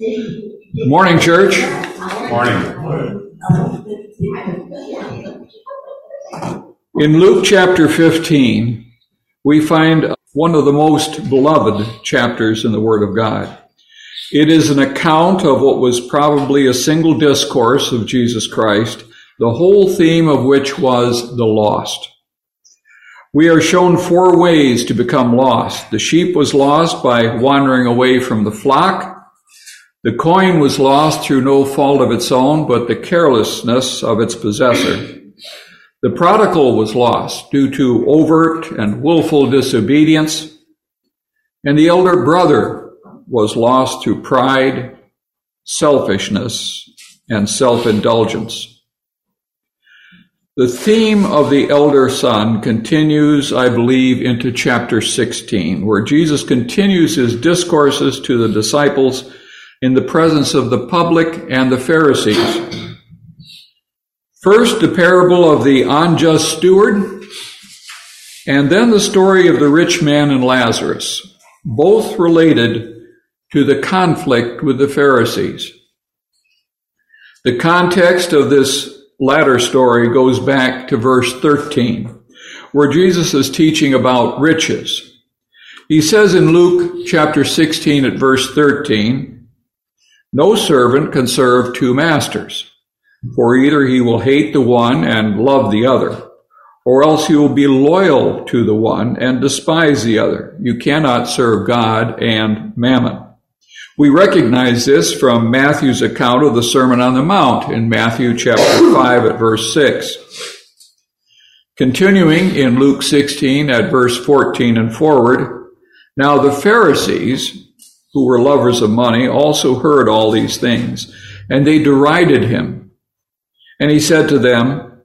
Morning, church. Morning. In Luke chapter 15, we find one of the most beloved chapters in the Word of God. It is an account of what was probably a single discourse of Jesus Christ, the whole theme of which was the lost. We are shown four ways to become lost. The sheep was lost by wandering away from the flock. The coin was lost through no fault of its own, but the carelessness of its possessor. The prodigal was lost due to overt and willful disobedience. And the elder brother was lost through pride, selfishness, and self-indulgence. The theme of the elder son continues, I believe, into chapter 16, where Jesus continues his discourses to the disciples in the presence of the public and the Pharisees. First, the parable of the unjust steward, and then the story of the rich man and Lazarus, both related to the conflict with the Pharisees. The context of this latter story goes back to verse 13, where Jesus is teaching about riches. He says in Luke chapter 16 at verse 13, no servant can serve two masters, for either he will hate the one and love the other, or else he will be loyal to the one and despise the other. You cannot serve God and mammon. We recognize this from Matthew's account of the Sermon on the Mount in Matthew chapter 5 at verse 6. Continuing in Luke 16 at verse 14 and forward, now the Pharisees, who were lovers of money, also heard all these things, and they derided him. And he said to them,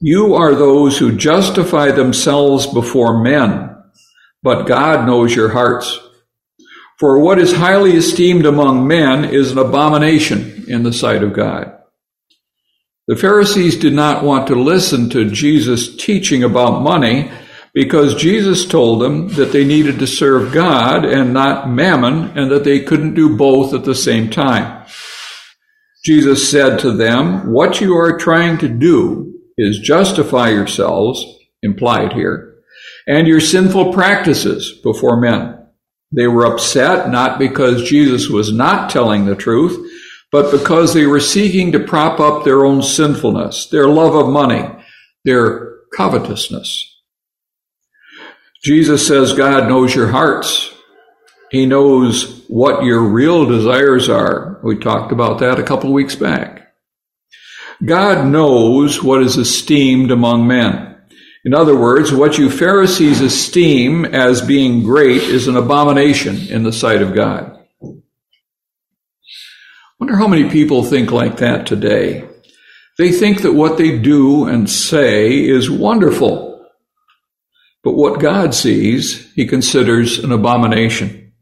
You are those who justify themselves before men, but God knows your hearts. For what is highly esteemed among men is an abomination in the sight of God. The Pharisees did not want to listen to Jesus teaching about money because Jesus told them that they needed to serve God and not mammon and that they couldn't do both at the same time. Jesus said to them, what you are trying to do is justify yourselves, implied here, and your sinful practices before men. They were upset not because Jesus was not telling the truth, but because they were seeking to prop up their own sinfulness, their love of money, their covetousness. Jesus says God knows your hearts. He knows what your real desires are. We talked about that a couple weeks back. God knows what is esteemed among men. In other words, what you Pharisees esteem as being great is an abomination in the sight of God. Wonder how many people think like that today. They think that what they do and say is wonderful but what God sees, he considers an abomination.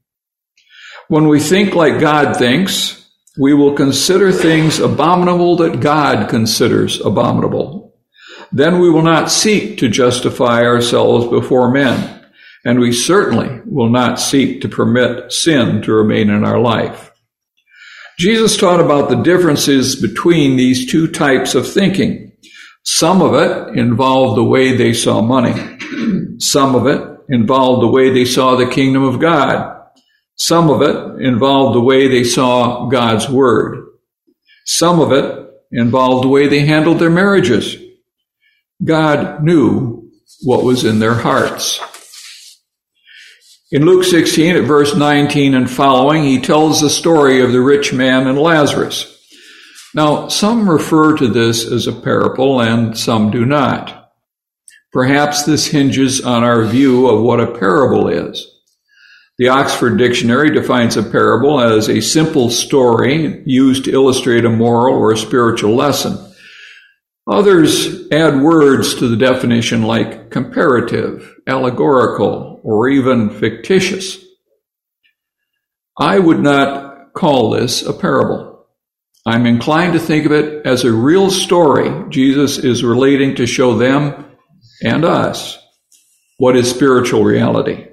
When we think like God thinks, we will consider things abominable that God considers abominable. Then we will not seek to justify ourselves before men, and we certainly will not seek to permit sin to remain in our life. Jesus taught about the differences between these two types of thinking. Some of it involved the way they saw money. Some of it involved the way they saw the kingdom of God. Some of it involved the way they saw God's word. Some of it involved the way they handled their marriages. God knew what was in their hearts. In Luke 16 at verse 19 and following, he tells the story of the rich man and Lazarus. Now, some refer to this as a parable and some do not. Perhaps this hinges on our view of what a parable is. The Oxford Dictionary defines a parable as a simple story used to illustrate a moral or a spiritual lesson. Others add words to the definition like comparative, allegorical, or even fictitious. I would not call this a parable. I'm inclined to think of it as a real story Jesus is relating to show them and us what is spiritual reality.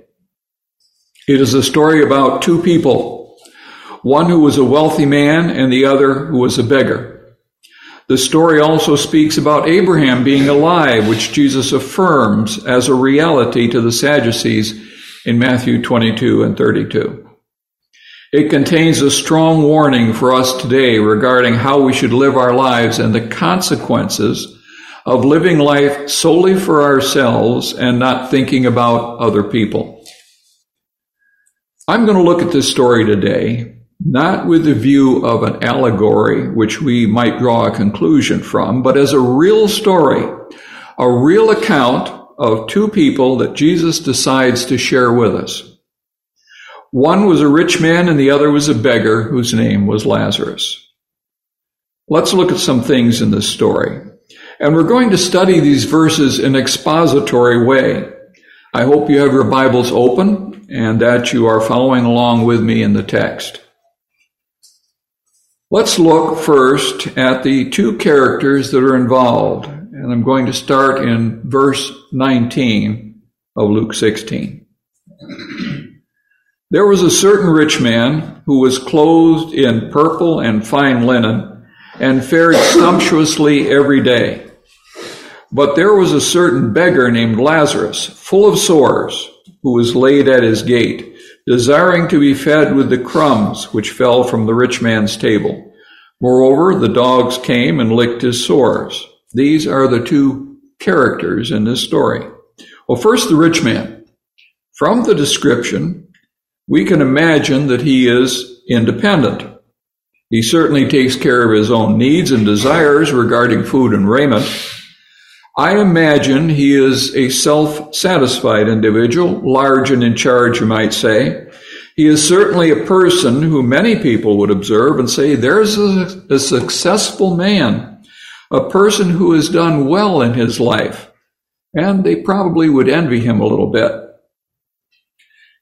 It is a story about two people. one who was a wealthy man and the other who was a beggar. The story also speaks about Abraham being alive, which Jesus affirms as a reality to the Sadducees in Matthew 22 and 32. It contains a strong warning for us today regarding how we should live our lives and the consequences of living life solely for ourselves and not thinking about other people. I'm going to look at this story today, not with the view of an allegory, which we might draw a conclusion from, but as a real story, a real account of two people that Jesus decides to share with us. One was a rich man and the other was a beggar whose name was Lazarus. Let's look at some things in this story. And we're going to study these verses in expository way. I hope you have your Bibles open and that you are following along with me in the text. Let's look first at the two characters that are involved. And I'm going to start in verse 19 of Luke 16. There was a certain rich man who was clothed in purple and fine linen and fared sumptuously every day. But there was a certain beggar named Lazarus, full of sores, who was laid at his gate, desiring to be fed with the crumbs which fell from the rich man's table. Moreover, the dogs came and licked his sores. These are the two characters in this story. Well, first, the rich man. From the description, we can imagine that he is independent. He certainly takes care of his own needs and desires regarding food and raiment. I imagine he is a self-satisfied individual, large and in charge, you might say. He is certainly a person who many people would observe and say, there's a, a successful man, a person who has done well in his life. And they probably would envy him a little bit.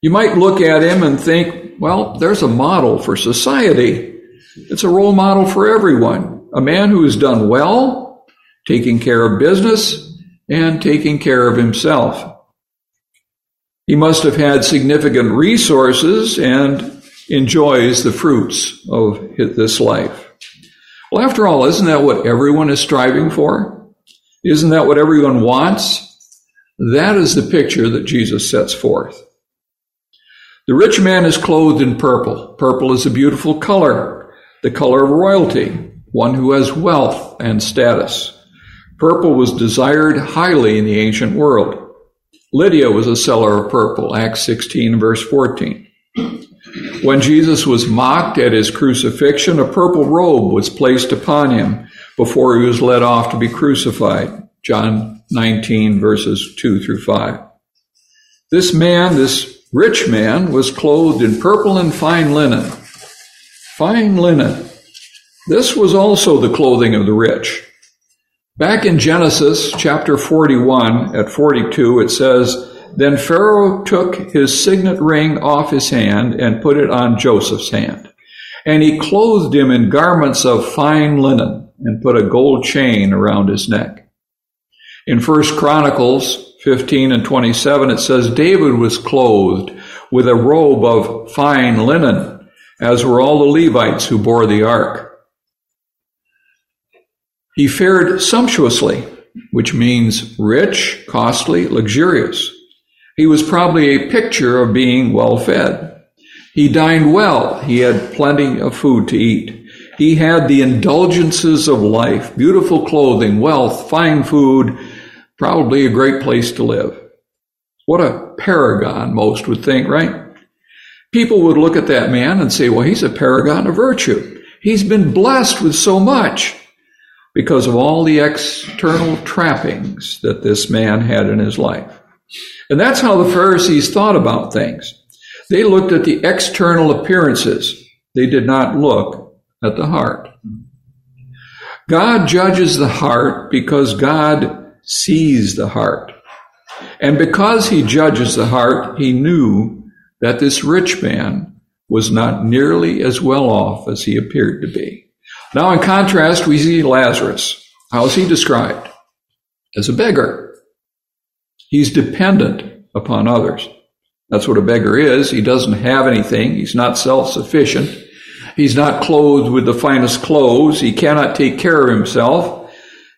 You might look at him and think, well, there's a model for society. It's a role model for everyone. A man who has done well, taking care of business, and taking care of himself. He must have had significant resources and enjoys the fruits of this life. Well, after all, isn't that what everyone is striving for? Isn't that what everyone wants? That is the picture that Jesus sets forth. The rich man is clothed in purple. Purple is a beautiful color, the color of royalty, one who has wealth and status. Purple was desired highly in the ancient world. Lydia was a seller of purple, Acts 16, verse 14. When Jesus was mocked at his crucifixion, a purple robe was placed upon him before he was led off to be crucified. John 19, verses 2 through 5. This man, this rich man was clothed in purple and fine linen. Fine linen. This was also the clothing of the rich. Back in Genesis chapter 41 at 42, it says, Then Pharaoh took his signet ring off his hand and put it on Joseph's hand. And he clothed him in garments of fine linen and put a gold chain around his neck. In First Chronicles 15 and 27, it says, David was clothed with a robe of fine linen, as were all the Levites who bore the ark. He fared sumptuously, which means rich, costly, luxurious. He was probably a picture of being well fed. He dined well. He had plenty of food to eat. He had the indulgences of life, beautiful clothing, wealth, fine food, Probably a great place to live. What a paragon, most would think, right? People would look at that man and say, well, he's a paragon of virtue. He's been blessed with so much because of all the external trappings that this man had in his life. And that's how the Pharisees thought about things. They looked at the external appearances. They did not look at the heart. God judges the heart because God sees the heart. And because he judges the heart, he knew that this rich man was not nearly as well off as he appeared to be. Now, in contrast, we see Lazarus. How is he described? As a beggar. He's dependent upon others. That's what a beggar is. He doesn't have anything. He's not self-sufficient. He's not clothed with the finest clothes. He cannot take care of himself.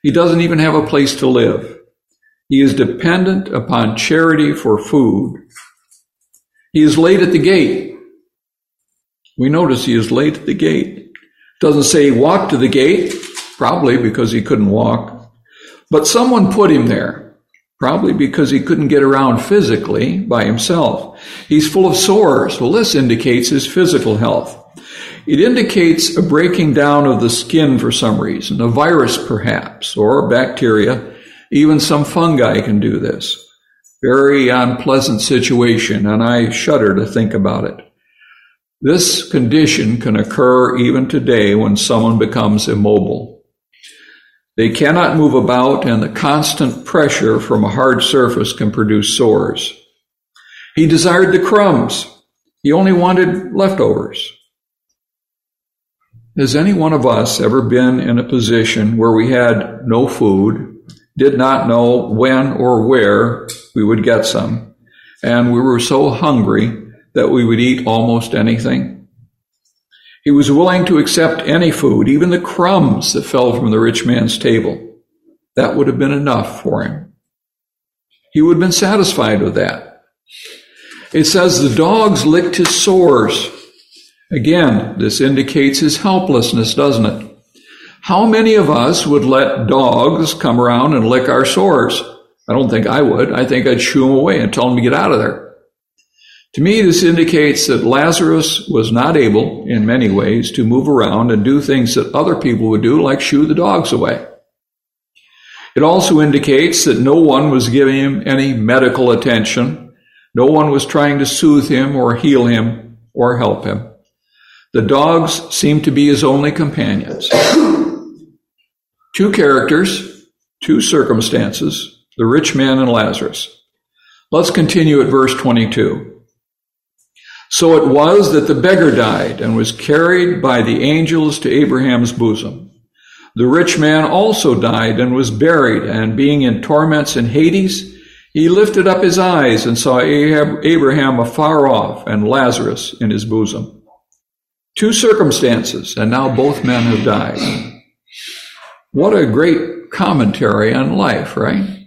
He doesn't even have a place to live. He is dependent upon charity for food. He is late at the gate. We notice he is late at the gate. Doesn't say he walked to the gate, probably because he couldn't walk. But someone put him there, probably because he couldn't get around physically by himself. He's full of sores. Well, this indicates his physical health. It indicates a breaking down of the skin for some reason, a virus perhaps, or bacteria. Even some fungi can do this. Very unpleasant situation, and I shudder to think about it. This condition can occur even today when someone becomes immobile. They cannot move about, and the constant pressure from a hard surface can produce sores. He desired the crumbs. He only wanted leftovers. Has any one of us ever been in a position where we had no food, did not know when or where we would get some, and we were so hungry that we would eat almost anything? He was willing to accept any food, even the crumbs that fell from the rich man's table. That would have been enough for him. He would have been satisfied with that. It says the dogs licked his sores Again, this indicates his helplessness, doesn't it? How many of us would let dogs come around and lick our sores? I don't think I would. I think I'd shoo them away and tell them to get out of there. To me, this indicates that Lazarus was not able, in many ways, to move around and do things that other people would do, like shoo the dogs away. It also indicates that no one was giving him any medical attention. No one was trying to soothe him or heal him or help him. The dogs seem to be his only companions. two characters, two circumstances, the rich man and Lazarus. Let's continue at verse 22. So it was that the beggar died and was carried by the angels to Abraham's bosom. The rich man also died and was buried, and being in torments in Hades, he lifted up his eyes and saw Abraham afar off and Lazarus in his bosom. Two circumstances, and now both men have died. What a great commentary on life, right?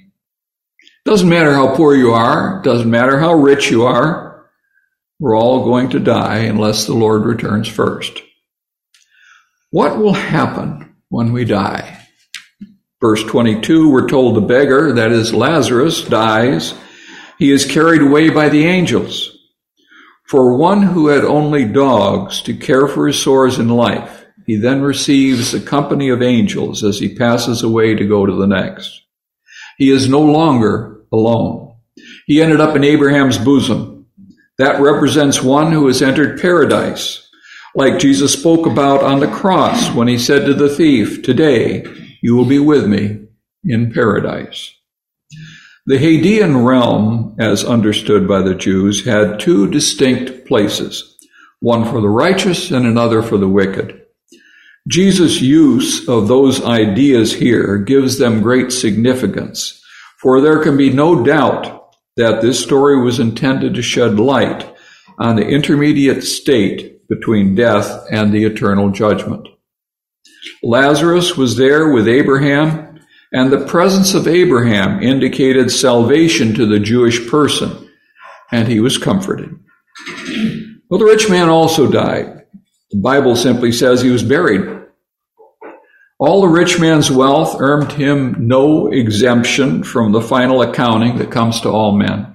Doesn't matter how poor you are, doesn't matter how rich you are, we're all going to die unless the Lord returns first. What will happen when we die? Verse 22, we're told the beggar, that is Lazarus, dies. He is carried away by the angels. For one who had only dogs to care for his sores in life, he then receives the company of angels as he passes away to go to the next. He is no longer alone. He ended up in Abraham's bosom. That represents one who has entered paradise, like Jesus spoke about on the cross when he said to the thief, Today you will be with me in paradise. The Hadean realm, as understood by the Jews, had two distinct places, one for the righteous and another for the wicked. Jesus' use of those ideas here gives them great significance, for there can be no doubt that this story was intended to shed light on the intermediate state between death and the eternal judgment. Lazarus was there with Abraham and the presence of Abraham indicated salvation to the Jewish person, and he was comforted. Well, the rich man also died. The Bible simply says he was buried. All the rich man's wealth earned him no exemption from the final accounting that comes to all men.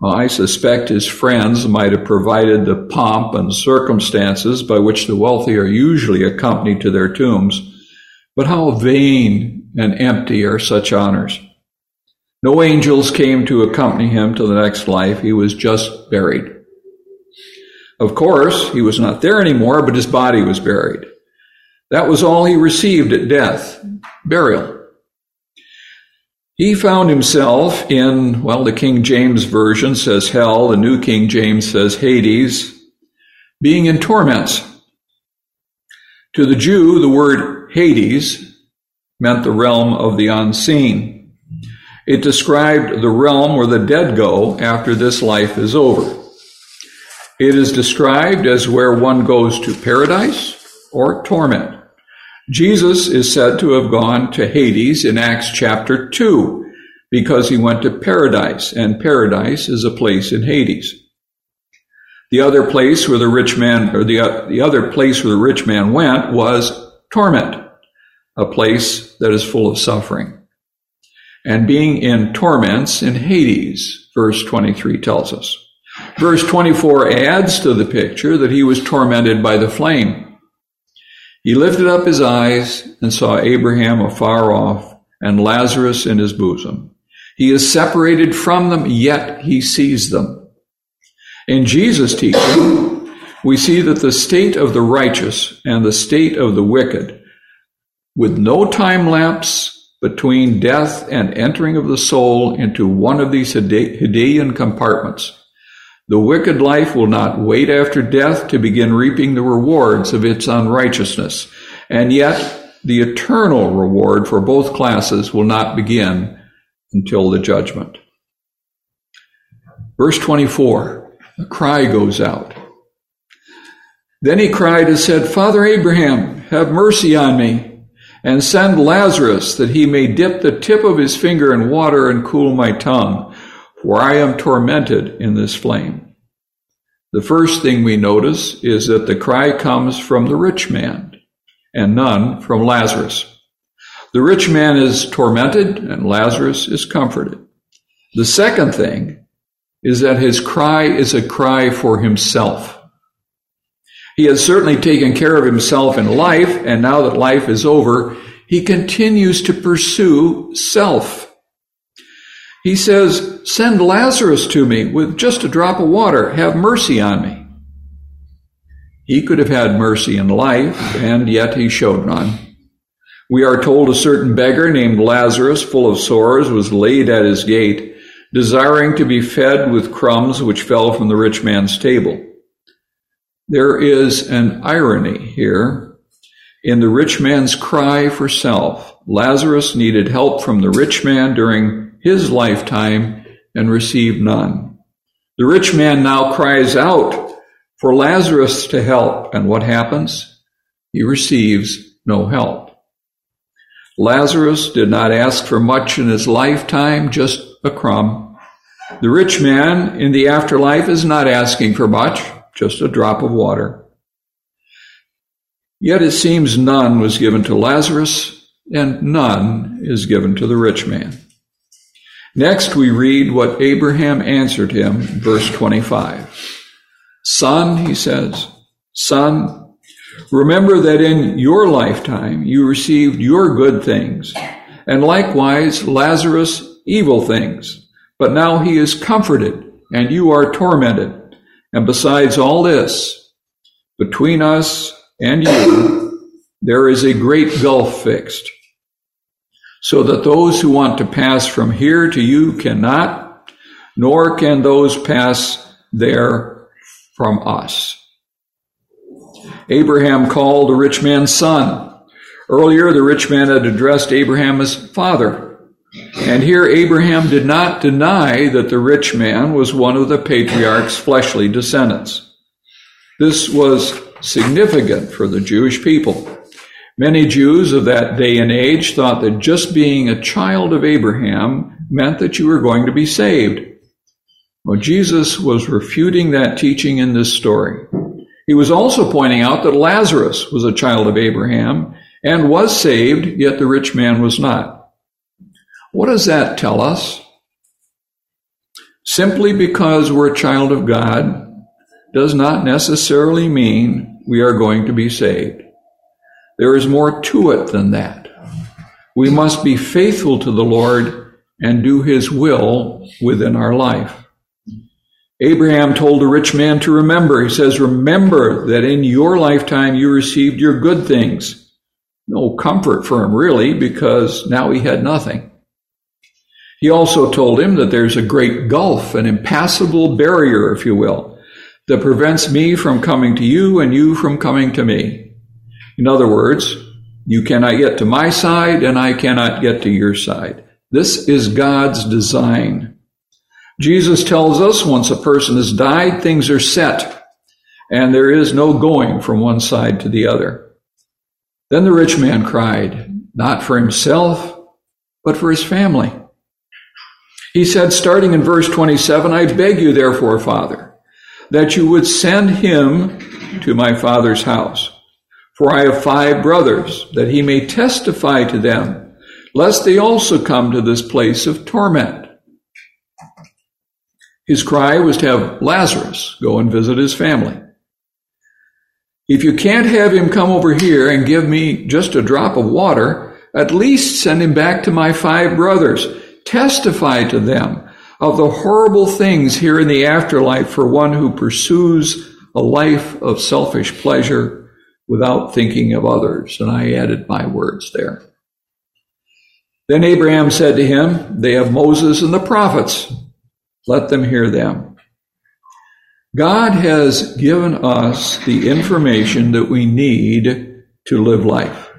Well, I suspect his friends might have provided the pomp and circumstances by which the wealthy are usually accompanied to their tombs. But how vain and empty are such honors. No angels came to accompany him to the next life. He was just buried. Of course, he was not there anymore, but his body was buried. That was all he received at death burial. He found himself in, well, the King James Version says hell, the New King James says Hades, being in torments. To the Jew, the word Hades meant the realm of the unseen. It described the realm where the dead go after this life is over. It is described as where one goes to paradise or torment. Jesus is said to have gone to Hades in Acts chapter 2 because he went to paradise, and paradise is a place in Hades. The other place where the rich man, or the, uh, the other place where the rich man went was torment, a place that is full of suffering. And being in torments in Hades, verse 23 tells us. Verse 24 adds to the picture that he was tormented by the flame. He lifted up his eyes and saw Abraham afar off and Lazarus in his bosom. He is separated from them, yet he sees them. In Jesus' teaching, we see that the state of the righteous and the state of the wicked, with no time lapse between death and entering of the soul into one of these Hadean compartments, the wicked life will not wait after death to begin reaping the rewards of its unrighteousness. And yet, the eternal reward for both classes will not begin until the judgment. Verse 24, a cry goes out. Then he cried and said, Father Abraham, have mercy on me, and send Lazarus that he may dip the tip of his finger in water and cool my tongue for I am tormented in this flame. The first thing we notice is that the cry comes from the rich man and none from Lazarus. The rich man is tormented and Lazarus is comforted. The second thing is that his cry is a cry for himself. He has certainly taken care of himself in life, and now that life is over, he continues to pursue self. He says, Send Lazarus to me with just a drop of water. Have mercy on me. He could have had mercy in life, and yet he showed none. We are told a certain beggar named Lazarus, full of sores, was laid at his gate, desiring to be fed with crumbs which fell from the rich man's table. There is an irony here in the rich man's cry for self. Lazarus needed help from the rich man during his lifetime and received none. The rich man now cries out for Lazarus to help, and what happens? He receives no help. Lazarus did not ask for much in his lifetime, just a crumb. The rich man in the afterlife is not asking for much, just a drop of water. Yet it seems none was given to Lazarus, and none is given to the rich man. Next, we read what Abraham answered him, verse 25. Son, he says, son, remember that in your lifetime you received your good things, and likewise Lazarus evil things. But now he is comforted, and you are tormented. And besides all this, between us and you, there is a great gulf fixed so that those who want to pass from here to you cannot, nor can those pass there from us. Abraham called the rich man's son. Earlier, the rich man had addressed Abraham as father. And here, Abraham did not deny that the rich man was one of the patriarch's fleshly descendants. This was significant for the Jewish people. Many Jews of that day and age thought that just being a child of Abraham meant that you were going to be saved. Well, Jesus was refuting that teaching in this story. He was also pointing out that Lazarus was a child of Abraham and was saved, yet the rich man was not. What does that tell us? Simply because we're a child of God does not necessarily mean we are going to be saved. There is more to it than that. We must be faithful to the Lord and do his will within our life. Abraham told the rich man to remember. He says, Remember that in your lifetime you received your good things. No comfort for him, really, because now he had nothing. He also told him that there's a great gulf, an impassable barrier, if you will, that prevents me from coming to you and you from coming to me. In other words, you cannot get to my side and I cannot get to your side. This is God's design. Jesus tells us once a person has died, things are set. and there is no going from one side to the other. Then the rich man cried, not for himself, but for his family. He said, starting in verse 27, I beg you, therefore, Father, that you would send him to my father's house. For I have five brothers, that he may testify to them, lest they also come to this place of torment. His cry was to have Lazarus go and visit his family. If you can't have him come over here and give me just a drop of water, at least send him back to my five brothers. Testify to them of the horrible things here in the afterlife for one who pursues a life of selfish pleasure without thinking of others. And I added my words there. Then Abraham said to him, They have Moses and the prophets. Let them hear them. God has given us the information that we need to live life.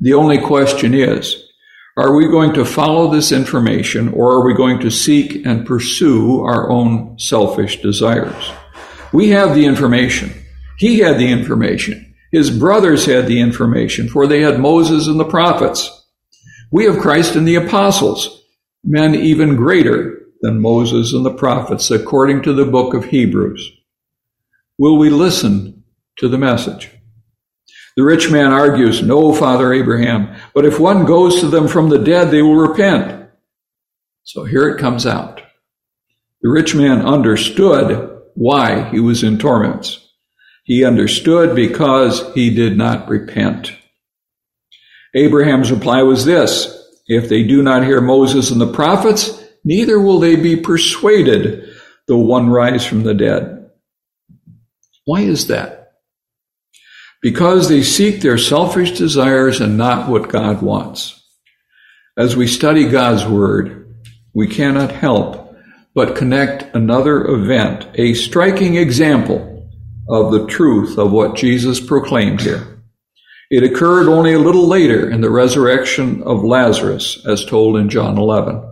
The only question is, are we going to follow this information or are we going to seek and pursue our own selfish desires? We have the information. He had the information. His brothers had the information, for they had Moses and the prophets. We have Christ and the apostles, men even greater than Moses and the prophets, according to the book of Hebrews. Will we listen to the message? The rich man argues, No, Father Abraham, but if one goes to them from the dead, they will repent. So here it comes out. The rich man understood why he was in torments. He understood because he did not repent. Abraham's reply was this If they do not hear Moses and the prophets, neither will they be persuaded, though one rise from the dead. Why is that? Because they seek their selfish desires and not what God wants. As we study God's Word, we cannot help but connect another event, a striking example of the truth of what Jesus proclaimed here. It occurred only a little later in the resurrection of Lazarus, as told in John 11.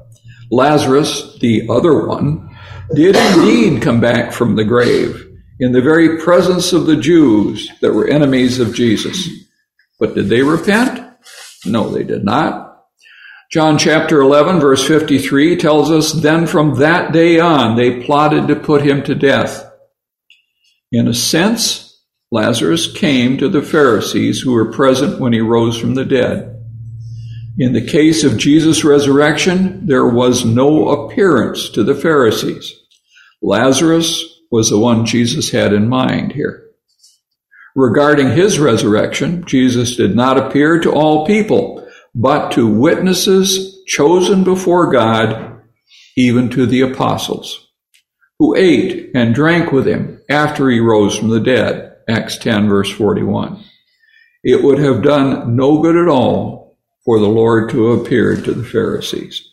Lazarus, the other one, did indeed come back from the grave in the very presence of the Jews that were enemies of Jesus. But did they repent? No, they did not. John chapter 11 verse 53 tells us, then from that day on they plotted to put him to death. In a sense, Lazarus came to the Pharisees who were present when he rose from the dead. In the case of Jesus' resurrection, there was no appearance to the Pharisees. Lazarus was the one Jesus had in mind here. Regarding his resurrection, Jesus did not appear to all people, but to witnesses chosen before God, even to the apostles, who ate and drank with him after he rose from the dead. Acts 10 verse 41. It would have done no good at all for the Lord to appear to the Pharisees.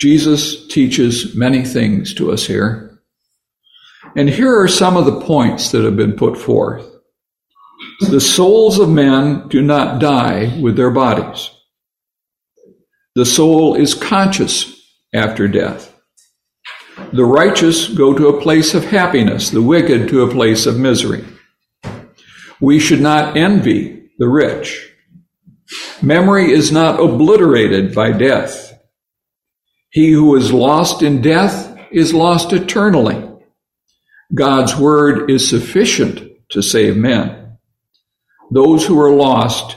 Jesus teaches many things to us here. And here are some of the points that have been put forth. The souls of men do not die with their bodies. The soul is conscious after death. The righteous go to a place of happiness, the wicked to a place of misery. We should not envy the rich. Memory is not obliterated by death. He who is lost in death is lost eternally. God's word is sufficient to save men. Those who are lost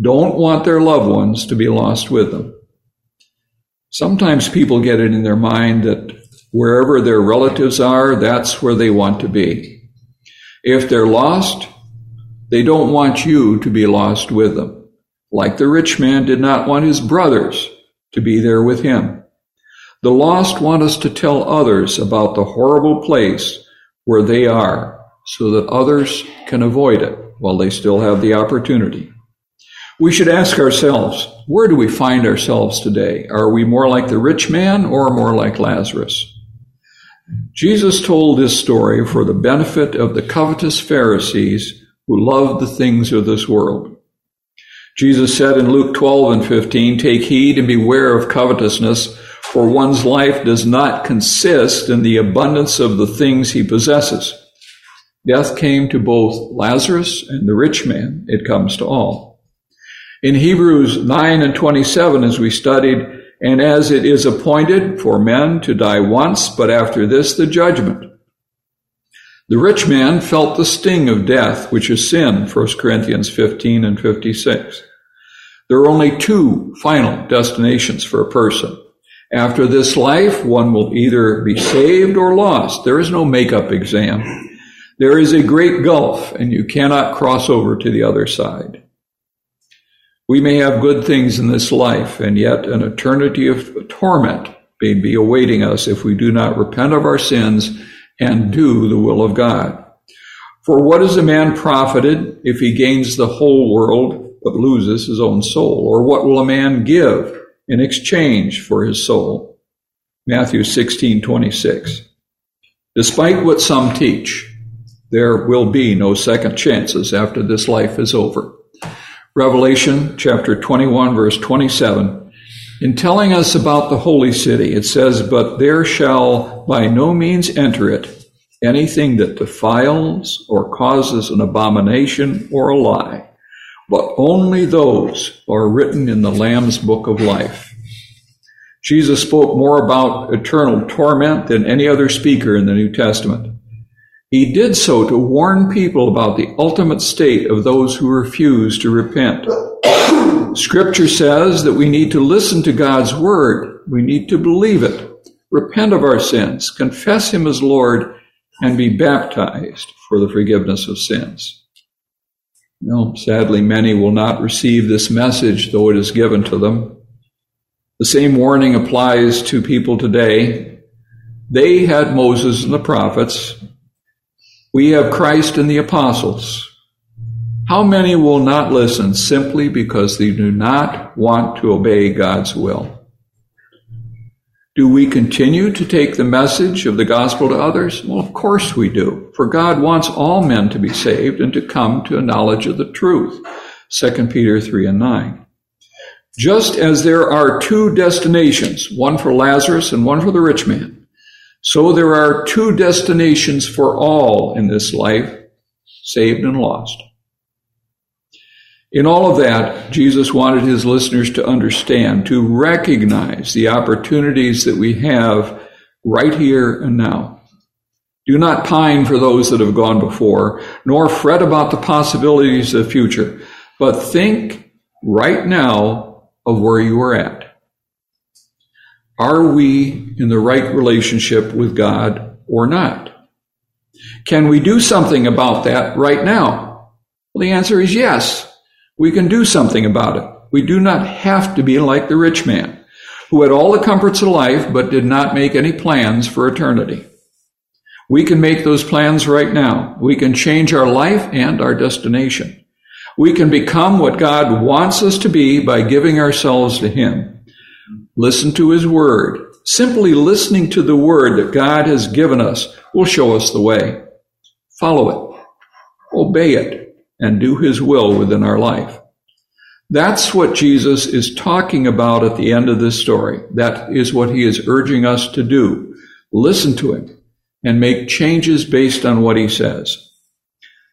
don't want their loved ones to be lost with them. Sometimes people get it in their mind that wherever their relatives are, that's where they want to be. If they're lost, they don't want you to be lost with them like the rich man did not want his brothers to be there with him. The lost want us to tell others about the horrible place where they are so that others can avoid it while they still have the opportunity. We should ask ourselves, where do we find ourselves today? Are we more like the rich man or more like Lazarus? Jesus told this story for the benefit of the covetous Pharisees who loved the things of this world. Jesus said in Luke 12 and 15, Take heed and beware of covetousness, for one's life does not consist in the abundance of the things he possesses. Death came to both Lazarus and the rich man. It comes to all. In Hebrews 9 and 27, as we studied, and as it is appointed for men to die once, but after this the judgment. The rich man felt the sting of death, which is sin, 1 Corinthians 15 and 56. There are only two final destinations for a person. After this life, one will either be saved or lost. There is no makeup exam. There is a great gulf, and you cannot cross over to the other side. We may have good things in this life, and yet an eternity of torment may be awaiting us if we do not repent of our sins and do the will of God. For what is a man profited if he gains the whole world but loses his own soul? Or what will a man give in exchange for his soul? Matthew 16, 26. Despite what some teach, there will be no second chances after this life is over. Revelation chapter 21 verse 27. In telling us about the holy city, it says, But there shall by no means enter it anything that defiles or causes an abomination or a lie but only those are written in the Lamb's book of life. Jesus spoke more about eternal torment than any other speaker in the New Testament. He did so to warn people about the ultimate state of those who refuse to repent. Scripture says that we need to listen to God's word. We need to believe it, repent of our sins, confess Him as Lord, and be baptized for the forgiveness of sins. No, sadly, many will not receive this message, though it is given to them. The same warning applies to people today. They had Moses and the prophets. We have Christ and the apostles. How many will not listen simply because they do not want to obey God's will? Do we continue to take the message of the gospel to others? Well, of course we do. For God wants all men to be saved and to come to a knowledge of the truth. 2 Peter 3 and 9. Just as there are two destinations, one for Lazarus and one for the rich man, so there are two destinations for all in this life, saved and lost. In all of that, Jesus wanted his listeners to understand, to recognize the opportunities that we have right here and now. Do not pine for those that have gone before, nor fret about the possibilities of the future, but think right now of where you are at. Are we in the right relationship with God or not? Can we do something about that right now? Well, the answer is yes. We can do something about it. We do not have to be like the rich man, who had all the comforts of life but did not make any plans for eternity. We can make those plans right now. We can change our life and our destination. We can become what God wants us to be by giving ourselves to Him. Listen to His Word. Simply listening to the Word that God has given us will show us the way. Follow it. Obey it and do his will within our life. That's what Jesus is talking about at the end of this story. That is what he is urging us to do. Listen to him and make changes based on what he says.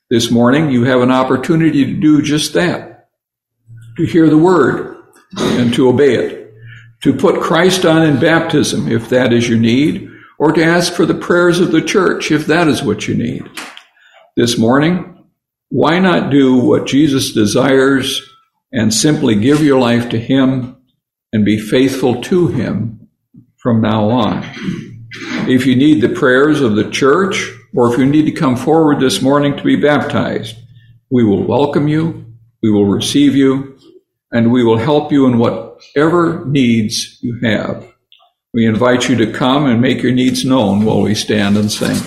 This morning, you have an opportunity to do just that. To hear the word and to obey it. To put Christ on in baptism, if that is your need, or to ask for the prayers of the church, if that is what you need. This morning, why not do what Jesus desires and simply give your life to Him and be faithful to Him from now on? If you need the prayers of the church, or if you need to come forward this morning to be baptized, we will welcome you, we will receive you, and we will help you in whatever needs you have. We invite you to come and make your needs known while we stand and sing.